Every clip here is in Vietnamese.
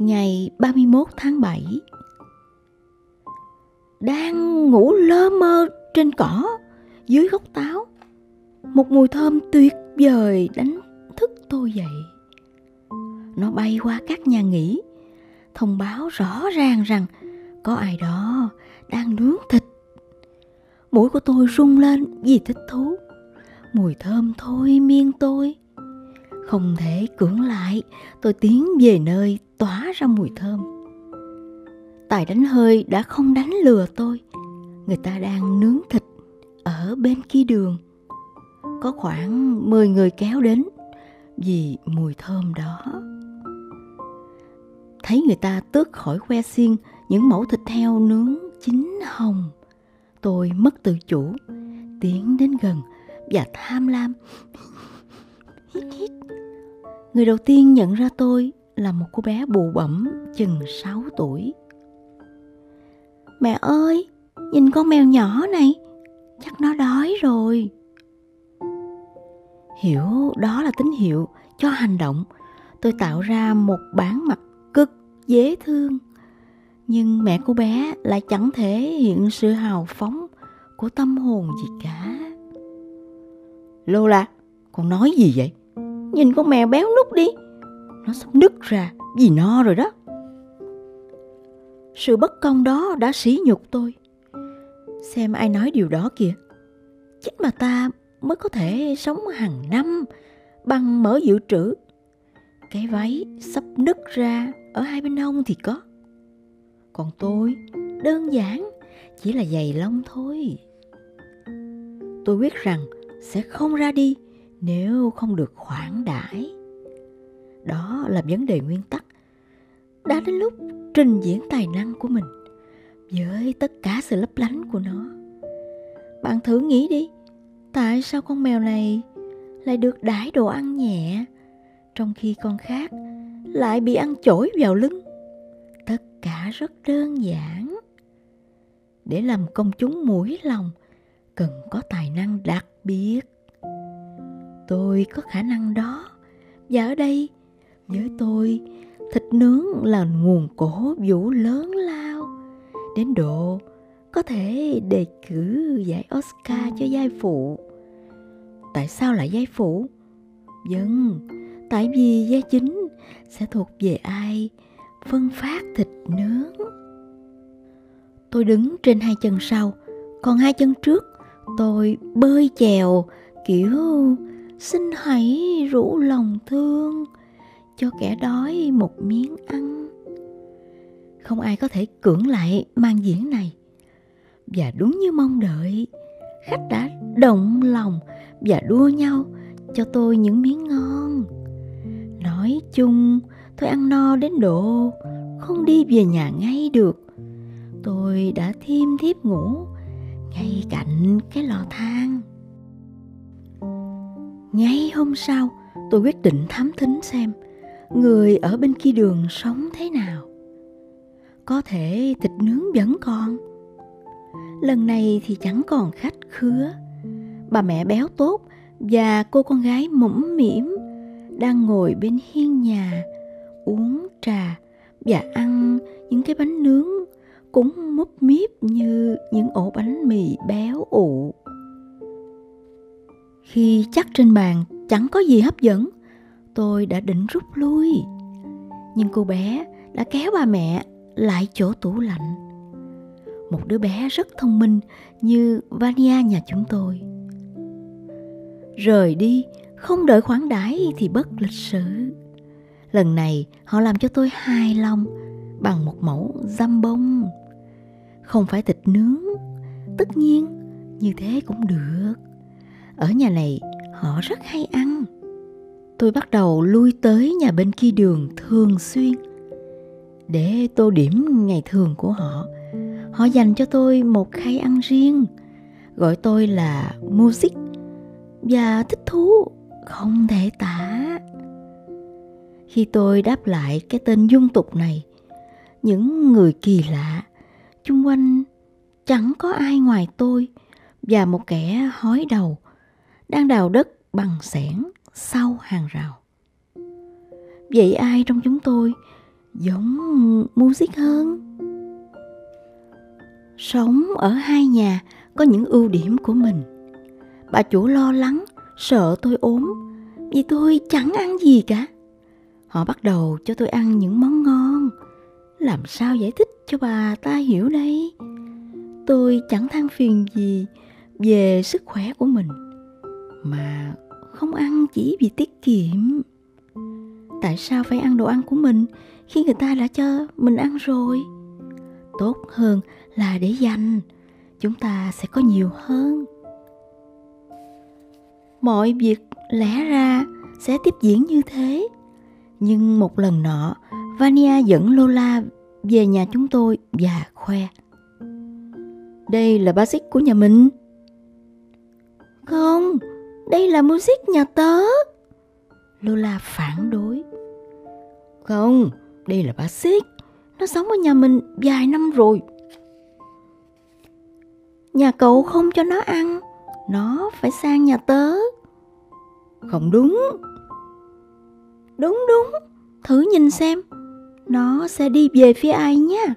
Ngày 31 tháng 7 Đang ngủ lơ mơ trên cỏ, dưới gốc táo. Một mùi thơm tuyệt vời đánh thức tôi dậy. Nó bay qua các nhà nghỉ, Thông báo rõ ràng rằng có ai đó đang nướng thịt. Mũi của tôi rung lên vì thích thú. Mùi thơm thôi miên tôi không thể cưỡng lại. Tôi tiến về nơi tỏa ra mùi thơm. Tài đánh hơi đã không đánh lừa tôi. Người ta đang nướng thịt ở bên kia đường. Có khoảng 10 người kéo đến vì mùi thơm đó. Thấy người ta tước khỏi que xiên, những mẫu thịt heo nướng chín hồng, tôi mất tự chủ, tiến đến gần và tham lam. Hít hít người đầu tiên nhận ra tôi là một cô bé bụ bẩm chừng 6 tuổi. Mẹ ơi, nhìn con mèo nhỏ này, chắc nó đói rồi. Hiểu, đó là tín hiệu cho hành động. Tôi tạo ra một bản mặt cực dễ thương, nhưng mẹ cô bé lại chẳng thể hiện sự hào phóng của tâm hồn gì cả. Lola, con nói gì vậy? Nhìn con mèo béo nút đi. Nó sắp nứt ra vì no rồi đó. Sự bất công đó đã sỉ nhục tôi. Xem ai nói điều đó kìa. Chính mà ta mới có thể sống hàng năm bằng mỡ dự trữ. Cái váy sắp nứt ra ở hai bên hông thì có. Còn tôi đơn giản chỉ là giày lông thôi. Tôi quyết rằng sẽ không ra đi nếu không được khoản đãi. Đó là vấn đề nguyên tắc. Đã đến lúc trình diễn tài năng của mình với tất cả sự lấp lánh của nó. Bạn thử nghĩ đi, tại sao con mèo này lại được đãi đồ ăn nhẹ, trong khi con khác lại bị ăn chổi vào lưng? Tất cả rất đơn giản. Để làm công chúng mũi lòng, cần có tài năng đặc biệt tôi có khả năng đó. Và ở đây với tôi, thịt nướng là nguồn cổ vũ lớn lao. Đến độ, có thể đề cử giải oscar cho giai phụ. Tại sao lại giai phụ? Vâng tại vì giai chính sẽ thuộc về ai? Phân phát thịt nướng. Tôi đứng trên hai chân sau, còn hai chân trước, tôi bơi chèo, kiểu xin hãy rủ lòng thương cho kẻ đói một miếng ăn. Không ai có thể cưỡng lại màn diễn này. Và đúng như mong đợi, khách đã động lòng và đua nhau cho tôi những miếng ngon. Nói chung, tôi ăn no đến độ không đi về nhà ngay được. Tôi đã thiêm thiếp ngủ ngay cạnh cái lò than ngay hôm sau, tôi quyết định thám thính xem người ở bên kia đường sống thế nào. Có thể thịt nướng vẫn còn. Lần này thì chẳng còn khách khứa. Bà mẹ béo tốt và cô con gái mũm mỉm đang ngồi bên hiên nhà, uống trà và ăn những cái bánh nướng cũng múp míp như những ổ bánh mì béo ụ. Khi chắc trên bàn chẳng có gì hấp dẫn, tôi đã định rút lui. Nhưng cô bé đã kéo ba mẹ lại chỗ tủ lạnh. Một đứa bé rất thông minh như Vania nhà chúng tôi. Rời đi, không đợi khoản đãi thì bất lịch sự. Lần này họ làm cho tôi hài lòng bằng một mẫu dăm bông không phải thịt nướng tất nhiên như thế cũng được ở nhà này, họ rất hay ăn. Tôi bắt đầu lui tới nhà bên kia đường thường xuyên. Để tô điểm ngày thường của họ họ dành cho tôi một khay ăn riêng, gọi tôi là music, và thích thú không thể tả. Khi tôi đáp lại cái tên dung tục này, những người kỳ lạ chung quanh chẳng có ai ngoài tôi và một kẻ hói đầu đang đào đất bằng xẻng sau hàng rào. Vậy ai trong chúng tôi giống music hơn? Sống ở hai nhà có những ưu điểm của mình. Bà chủ lo lắng, sợ tôi ốm, vì tôi chẳng ăn gì cả. Họ bắt đầu cho tôi ăn những món ngon. Làm sao giải thích cho bà ta hiểu đây? Tôi chẳng than phiền gì về sức khỏe của mình mà không ăn chỉ vì tiết kiệm. Tại sao phải ăn đồ ăn của mình khi người ta đã cho mình ăn rồi? Tốt hơn là để dành, chúng ta sẽ có nhiều hơn. Mọi việc lẽ ra sẽ tiếp diễn như thế. Nhưng một lần nọ, vania dẫn lola về nhà chúng tôi và khoe. Đây là basic của nhà mình. Không đây là music nhà tớ. Lola phản đối. Không, đây là basic. Nó sống ở nhà mình vài năm rồi. Nhà cậu không cho nó ăn. Nó phải sang nhà tớ. Không đúng. Đúng đúng. Thử nhìn xem. Nó sẽ đi về phía ai nha.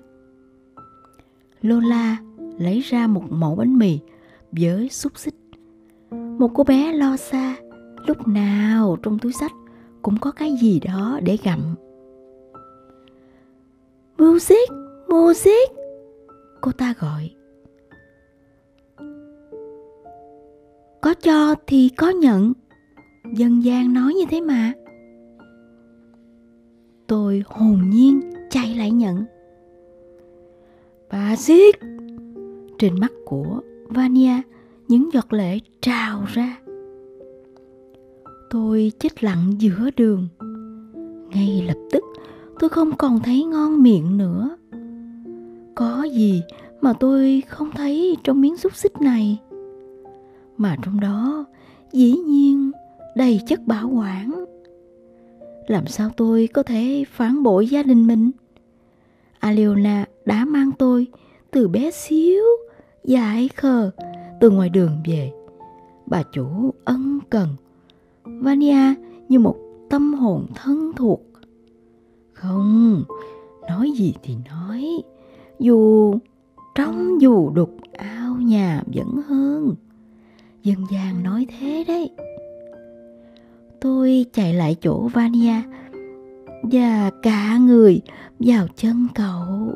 Lola lấy ra một mẫu bánh mì với xúc xích một cô bé lo xa, lúc nào trong túi sách cũng có cái gì đó để gặm. Music music, cô ta gọi. Có cho thì có nhận, dân gian nói như thế mà. Tôi hồn nhiên chạy lại nhận. Bà giết trên mắt của vania những giọt lệ trào ra. Tôi chết lặng giữa đường. Ngay lập tức, tôi không còn thấy ngon miệng nữa. Có gì mà tôi không thấy trong miếng xúc xích này? Mà trong đó, dĩ nhiên, đầy chất bảo quản. Làm sao tôi có thể phản bội gia đình mình? Aliona đã mang tôi từ bé xíu dại khờ từ ngoài đường về. Bà chủ ân cần. Vania như một tâm hồn thân thuộc. Không, nói gì thì nói. Dù trong dù đục, ao nhà vẫn hơn. Dân gian nói thế đấy. Tôi chạy lại chỗ vania và cả người vào chân cậu.